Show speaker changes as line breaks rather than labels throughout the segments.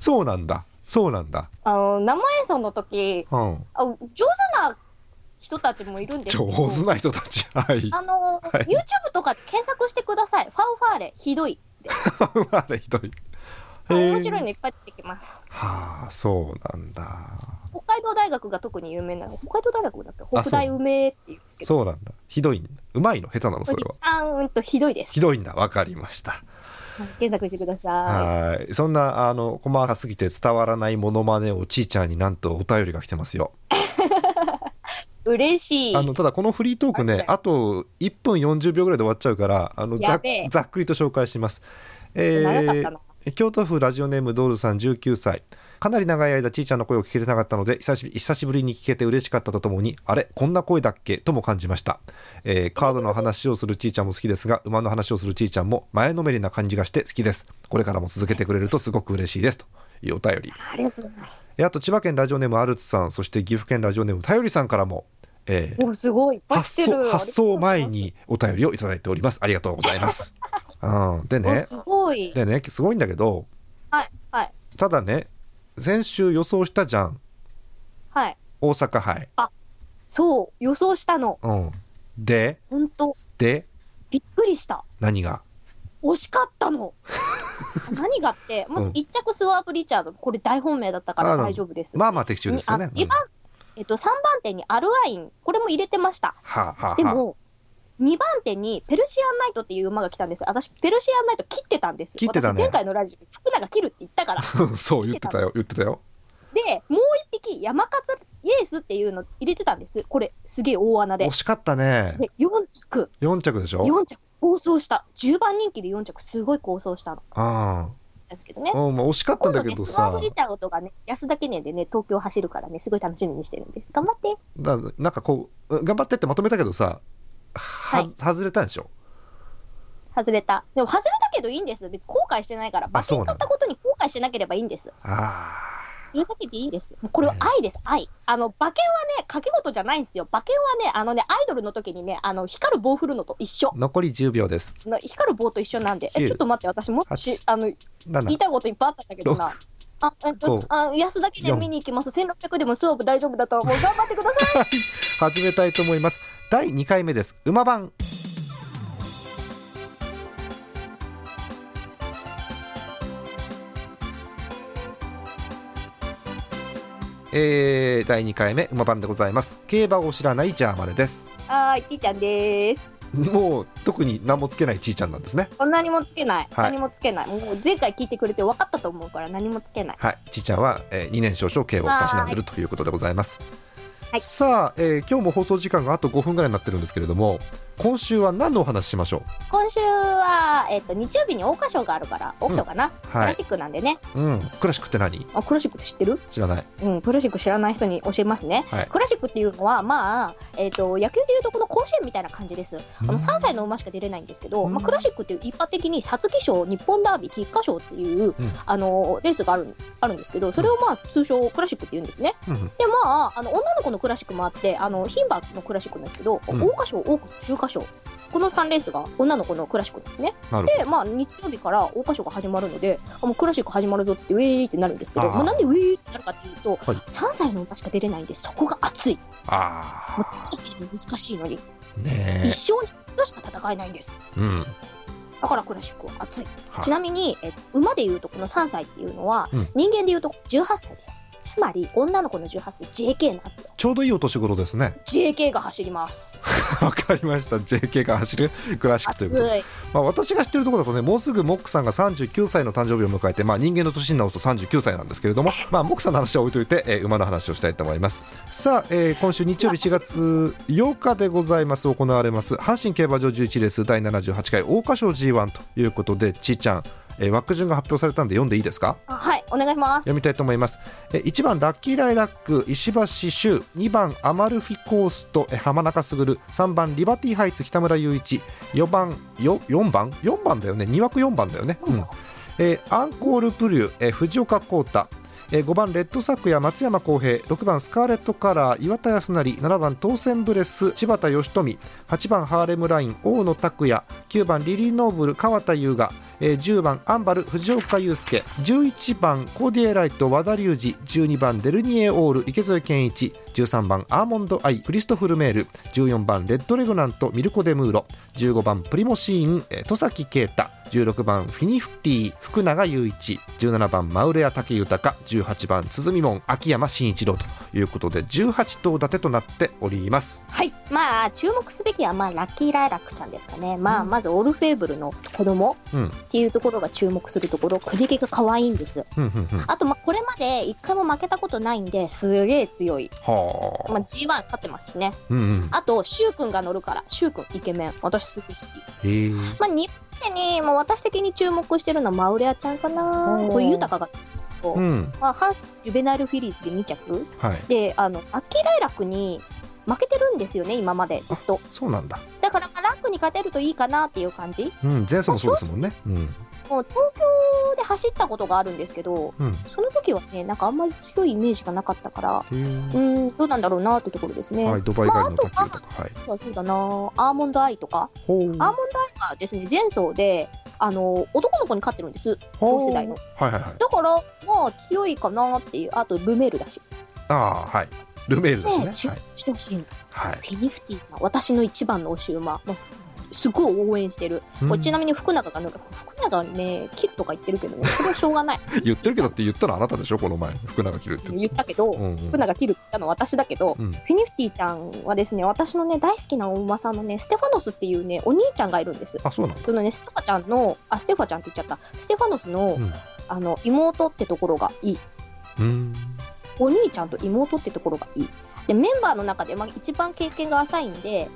そうなんだ。そうなんだ。
あの生演奏の時
うん。
あ上手な人たちもいるんです
上手な人たち。はい。
あの、
はい。
YouTube とかで検索してください。ファンファーレ、ひどい。で
あれひどい。
面白いのいっぱい出てきます。
はあそうなんだ。
北海道大学が特に有名なの。北海道大学だっけ？北大梅って言うんですけど。
そうなんだ。ひどい。うまいの？下手なの？それは。
あーうんとひどいです。
ひどいんだ。わかりました
検索してくださ
はいそんなあの細かすぎて伝わらないモノマネをちーちゃんになんとお便りが来てますよ
い。嬉しい。
あのただこのフリートークねあと1分40秒ぐらいで終わっちゃうからあのざざっくりと紹介します、えー。京都府ラジオネームドールさん19歳かなり長い間ちーちゃんの声を聞けてなかったので久し久しぶりに聞けて嬉しかったとともにあれこんな声だっけ？とも感じました、えーカードの話をするちーちゃんも好きですが馬の話をするちーちゃんも前のめりな感じがして好きですこれからも続けてくれるとすごく嬉しいですというお便り
ありがとうございます。
えあと千葉県ラジオネームアルツさんそして岐阜県ラジオネームたよりさんからも、えー
おすごい。
発送発送前。にお便りをいただいておりますありがとうございます、うん、でね
すごい。
でねすごいんだけど
はい。はい。
ただね先週予想したじゃん
はい。
大阪杯
そう。予想したの。
うんで？
本当
で？
びっくりした。
何が？
惜しかったの。何がって、まず
うん
一着スワープ・リチャーズ、これ大本命だったから大丈夫です。
まあまあ的中ですよね
にあ2番、えっと、3番手にアルアイン、これも入れてました。
はあ、はあはあ、
でも、2番手にペルシアンナイトっていう馬が来たんです。私、ペルシアンナイト切ってたんです。
切ってたね
私、前回のラジオ、福永切るって言ったから。
そう言ってたよ言ってたよ
で、もう一匹、山勝イエースっていうの入れてたんです。これ、すげえ大穴で
惜。しかったね
それ4着、
4着でしょ
？4着、構想した。10番人気で4着、すごい構想したの。
あ
ですけどね
あ、。うんまあ、惜しかったん
今度ね、
だけどさ
スワーブ・リチャードがね、安田記念でね、東京走るからね、すごい楽しみにしてるんです。頑張って。
だなんかこう頑張ってってまとめたけどさは、
はい
外れたんでしょ？
外れた。でも外れたけどいいんです。別に後悔してないから。馬券買ったことに後悔しなければいいんです。
あ
それだけでいいです。これは愛です、愛。あの、馬券はね、掛け事じゃないんですよ。馬券はね、あのね、アイドルの時にね、あの、光る棒振るのと一緒
あ。残り10秒です
な光る棒と一緒なんで。え、
九
ちょっと待って、私もし、あの、言い
7
たいこといっぱいあったんだけどな。あ、えっと
五、
あ安田記念見に行きます。1600でもスワープ大丈夫だと思う。頑張ってください。
始めたいと思います第2回目です馬番えー、第2回目馬番でございます競馬を知らないジャーマネです
はーい、ちーちゃんです。
もう特に何もつけないちーちゃんなんですね
こんなにもつけない。
はい
何もつけない。もう前回聞いてくれて分かったと思うから何もつけない。
はい、ちーちゃんは、えー、2年少々競馬をたしなんでるということでございます。
はい
さあ、えー今日も放送時間があと5分ぐらいになってるんですけれども今週は何のお話ししましょ
今週は、えっと、日曜日に桜花賞があるから、桜花賞かな、ク
はい。
ラシックなんでね。
う、うん、クラシックって何？
あ、クラシックって知ってる？
知らない。
うん、クラシック知らない人に教えますね。
はい。
クラシックっていうのは、まあ、えっ、と、野球でいうとこの甲子園みたいな感じです。あの、3歳の馬しか出れないんですけど、
うん。
まあ、クラシックっていう一般的に皐月賞、日本ダービー、菊花賞っていう、あの、レースがある、あるんですけど、それをまあ、通称クラシックって言うんですね。
うん。
で、まあ、あの、女の子のクラシックもあって、あの、牝馬のクラシックなんですけど、
うん。
桜花賞、桜花賞、秋華賞。この3レースが女の子のクラシックですね。で、まあ、日曜日から桜花賞が始まるので、あもうクラシック始まるぞって言って、ウェーイってなるんですけど、まあ、なんでウェーイってなるかっていうと、
はい
3歳の馬しか出れないんで、そこが熱い。
どあ
もう、だけでも難しいのに、
あね
一生に一度しか戦えないんです。
えうん
だからクラシックは熱い。
はい
ちなみに、え馬でいうとこの3歳っていうのは、
うん
人間でいうと18歳です。つまり、女の子の18歳、JK なんですよ。
ちょうどいいお年頃ですね。
JK が走ります。
わかりました。JK が走るクラシックという
熱
ことで、
い。
まあ、私が知ってるところだとねもうすぐモックさんが39歳の誕生日を迎えて、まあ、人間の年に直すと39歳なんですけれども、まあ、モックさんの話は置いといて、えー馬の話をしたいと思います。さあ、えー今週日曜日4月8日でございます。行われます阪神競馬場11レース第78回桜花賞 G1 ということでちーちゃんえー枠順が発表されたんで読んでいいですか？
あはいお願いします。
読みたいと思います。えー1番ラッキーライラック石橋修2番アマルフィコーストえー浜中卓3番リバティハイツ北村雄一4番よ4番？4番だよね。2枠4番だよね、うん。えーアンコールプリュ、えー藤岡浩太えー5番レッドサックや松山浩平6番スカーレットカラー岩田康成7番当選ブレス柴田義富8番ハーレムライン大野拓也9番リリーノーブル川田将雅、えー10番アンヴァル藤岡佑介11番コーディエライト和田竜二12番デルニエオール池添健一13番アーモンドアイクリストフルメール14番レッドレグナントミルコ・デムーロ15番プリモシーン、戸崎啓太。16番フィニフティ福永祐一。17番マウレア武豊。18番ツヅミモン秋山慎一郎ということで18頭立てとなっております。
はい。まあ注目すべきはまあラッキーライラックちゃんですかね。まあまずオルフェーブルの子供
うん。
っていうところが注目するところ。クリゲが可愛いんです。
うんうんうん。
あとまあこれまで一回も負けたことないんですげえ強い、
はあ。
まあ、G1 勝ってますしね。
うんうん。
あとシュウくんが乗るからシュウくんイケメン。私すごい好き。
へえ。
まあ、2番目に、まあ、私的に注目してるのはマウレアちゃんかな。これ豊かがですけど、
うん。
まあ、ハンスジュベナイルフィリーズで2着。
はい。
であのアッキーライラックに負けてるんですよね今までずっと。
そうなんだ。
だから、まあ、ラックに勝てるといいかなっていう感じ。
うん前走もそうですもんね。うん
もう東京で走ったことがあるんですけど
うん。
その時はねなんかあんまり強いイメージがなかったからうんどうなんだろうなってところですね、
はいドバイの卓球とか。はい。
そうだな。アーモンドアイとか。アーモンドアイはですね前走であの男の子に勝ってるんです。同世代の。
はいはいはい。
だから、まあ、強いかなっていう、あとルメールだし、
ああはい。ルメール
ね、
ですね
注目してほしいの、
はい。
フィニフティが私の一番の推し馬、すごい応援してる、
はい
これちなみに福永がなんか、福永はね、切るとか言ってるけどね、それはしょうがない、
言ってるけどって言ったのあなたでしょ？この前。福永切るって。
言ったけど、
うんうん。
福永切るって言ったのは私だけど、
うん。
フィニフティちゃんはですね、私のね、大好きなお馬さんのね、ステファノスっていうね、お兄ちゃんがいるんです。
あそうなんだ
そのね、ステファちゃんの、あ、ステファちゃんって言っちゃった、ステファノスの、
うん。
あの、妹ってところがいい。
うん。
お兄ちゃんと妹ってところがいい。で、メンバーの中で、まあ、一番経験が浅いんで、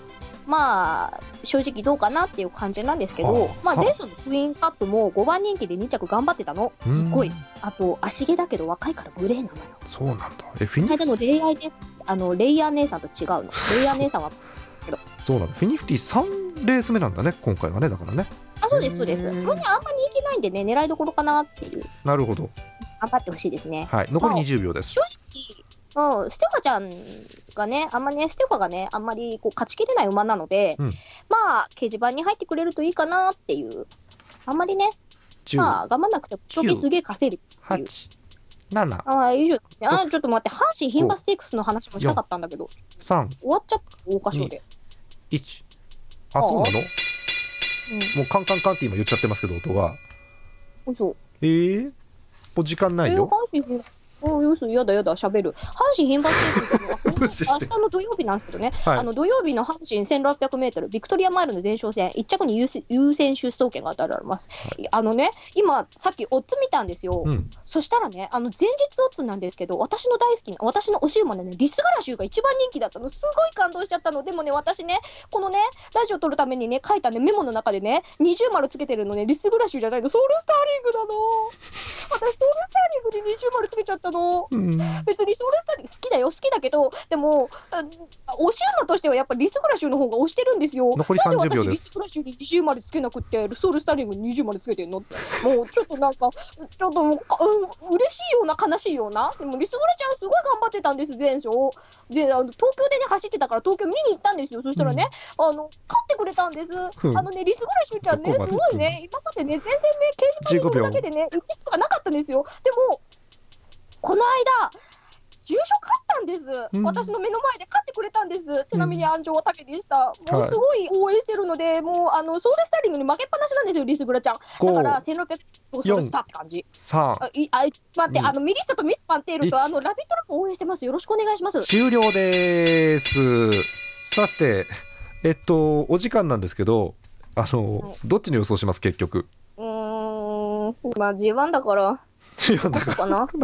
まあ、正直どうかなっていう感じなんですけど、まあ、
あさ
前走のクイーンカップも5番人気で2着頑張ってたの。すごい
うん。
あと、足毛だけど若いからグレーなのよ。
そうなんだえフィニ
この間のレイヤーです。あの、レイヤー姉さんと違うの。レイヤー姉さんは、
そうなんだフィニフティ3レース目なんだね今回はねだからね
あ、そうです、そうです。
へー
もうね、あんまり人気ないんでね、狙いどころかなっていう。
なるほど
頑張ってほしいですね。
はい残り20秒です
正直、うん、ステファちゃんがね、あんまりね、ステファがね、あんまりこう勝ちきれない馬なので、
うん。
まあ、掲示板に入ってくれるといいかなっていう、あんまりね、
10
まあ、頑張んなくても、賞金すげえ稼いでるっていう。
8 7
ああ、以上ですね。あーちょっと待って、阪神牝馬ステークスの話もしたかったんだけど、
3
終わっちゃった、大箇所で。
1あそうなの？
うん、
もうカンカンカンって今言っちゃってますけど音が。
嘘。
えー、もう時間ない
えー、
よ
阪神牝馬。およそ、やだやだ、喋る。阪神牝馬ステークスの？明日の土曜日なんですけどね、
はい
あの土曜日の阪神1600メートル、ビクトリアマイルの前哨戦、1着に優先出走権が与えられます。あのね、今、さっきオッズ見たんですよ。
うん
そしたらね、あの前日オッズなんですけど、私の大好きな、私の推し馬のね、リスガラシュが一番人気だったの、すごい感動しちゃったの。でもね、私ね、このね、ラジオ撮るためにね、書いたね、メモの中でね、二重丸つけてるのね、リスグラシュじゃないの、ソウルスターリングなの。私、ソウルスターリングに二重丸つけちゃったの。
うん
別にソウルスターリング好きだよ、好きだけど、でも、あ推し馬としてはやっぱリスグラシュの方が推してるんですよ。
残り
なんで
30秒
私、
です
リスグラシュに二重丸つけなくって、ソウルスターリングに二重丸つけてんのって。もうちょっとなんか、ちょっともうか、うん、嬉しいような悲しいような。でもリスグラちゃんすごい頑張ってたんです、前走。で、あの東京でね、走ってたから東京見に行ったんですよ。そしたらね、あの、勝ってくれたんです。
うん
あのね、リスグラシュちゃんね、すごいね、今までね、全然ね、掲示板に乗るだけでね、行ってことがなかったんですよ。でも、この間、重賞勝ったんです、
うん。
私の目の前で勝ってくれたんです。ちなみに安城は竹でした。もう
はい
すごい応援してるので、もうあのソウルスターリングに負けっぱなしなんですよ、リスグラちゃん。だから
5
1600どうソウルスターって感じ。
3
あ。いあ待って、
うん。
あのミリッサとミスパンテール
一
とあのラビットラップ応援してます。よろしくお願いします。
終了です。さてえっとお時間なんですけどあの、
はい。
どっちに予想します結局？
うーん、まあ G1 だから、
違うんだ
かな。
じ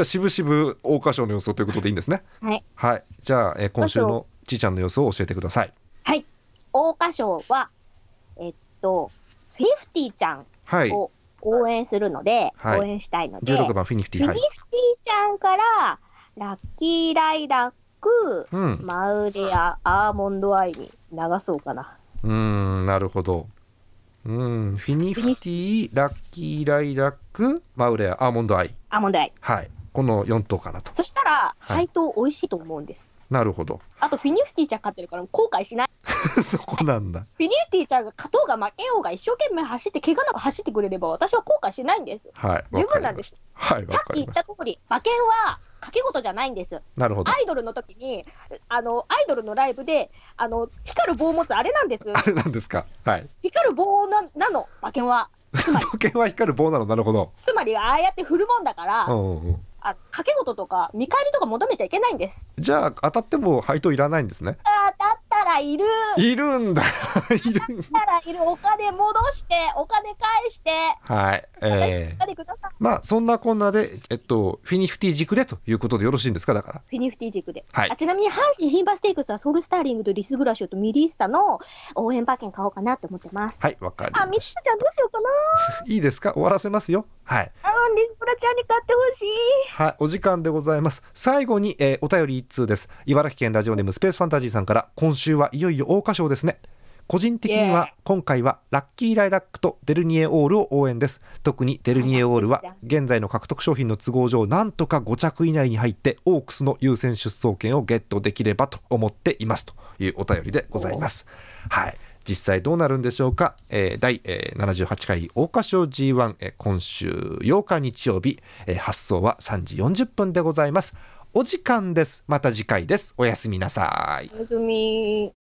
ゃあ渋々桜花賞の予想ということでいいんですね？
はい。
はい。じゃあ、えー今週のちーちゃんの予想を教えてください。
はい。桜花賞は、えっと、フィフティちゃん
はい。
を応援するので、
はい。
応援したいので、
16番フィニフティはい。
フィニフティちゃんから、ラッキーライラック、
うん。
マウレア、アーモンドアイに流そうかな。
うーんなるほどうんフィニフティラッキーライラックマウレアアーモンドアイ
アーモンドアイ。
はいこの4頭かなと
そしたら、
はい
配当美味しいと思うんです。
なるほど
あと、フィニフティちゃん勝ってるから後悔しない。
そこなんだ
フィニフティちゃんが勝とうが負けようが一生懸命走って、怪我なく走ってくれれば私は後悔しないんです。
はい
十分なんですす。
はいわ
さっき言っ
た
通り、馬券は賭け事じゃないんです。
なるほど。
アイドルの時に、あの、アイドルのライブで、あの、光る棒を持つあれなんです。
あれなんですか？はい。
光る棒ななの、馬券は。つまり、
時計は光る棒なの？なるほど。
つまり、ああやって振るもんだから、
うんうんうん。
あ賭け事とか見返りとか求めちゃいけないんです。
じゃあ当たっても配当いらないんですね。
あらいる。
いるんだ いるんだ
だったらいる。お金戻して、お金返して、
はいえ
お金ください。
ー、まあそんなこんなでえっとフィニフティ軸でということでよろしいんですか？だから
フィニフティ軸で。
はい
あちなみに阪神牝馬ステークスはソウルスターリングとリスグラショとミリッサの応援馬券買おうかなって思ってます。
はいわかり
あ、ミッ
まし
ツちゃんどうしようかな。
た いいですか？終わらせますよはい
あリスグラちゃんに買ってほしい。
はい、お時間でございます。最後に、えーお便り一通です。茨城県ラジオネームスペースファンタジーさんから、今週はいよいよ桜花賞ですね。個人的には今回はラッキーライラックとデルニエオールを応援です。特にデルニエオールは現在の獲得商品の都合上、なんとか5着以内に入ってオークスの優先出走権をゲットできればと思っていますというお便りでございます。はい。実際どうなるんでしょうか、えー第、えー78回桜花賞 G1、えー今週8日日曜日、えー発送は3時40分でございます。お時間です。また次回です。おやすみなさい。
おやすみ。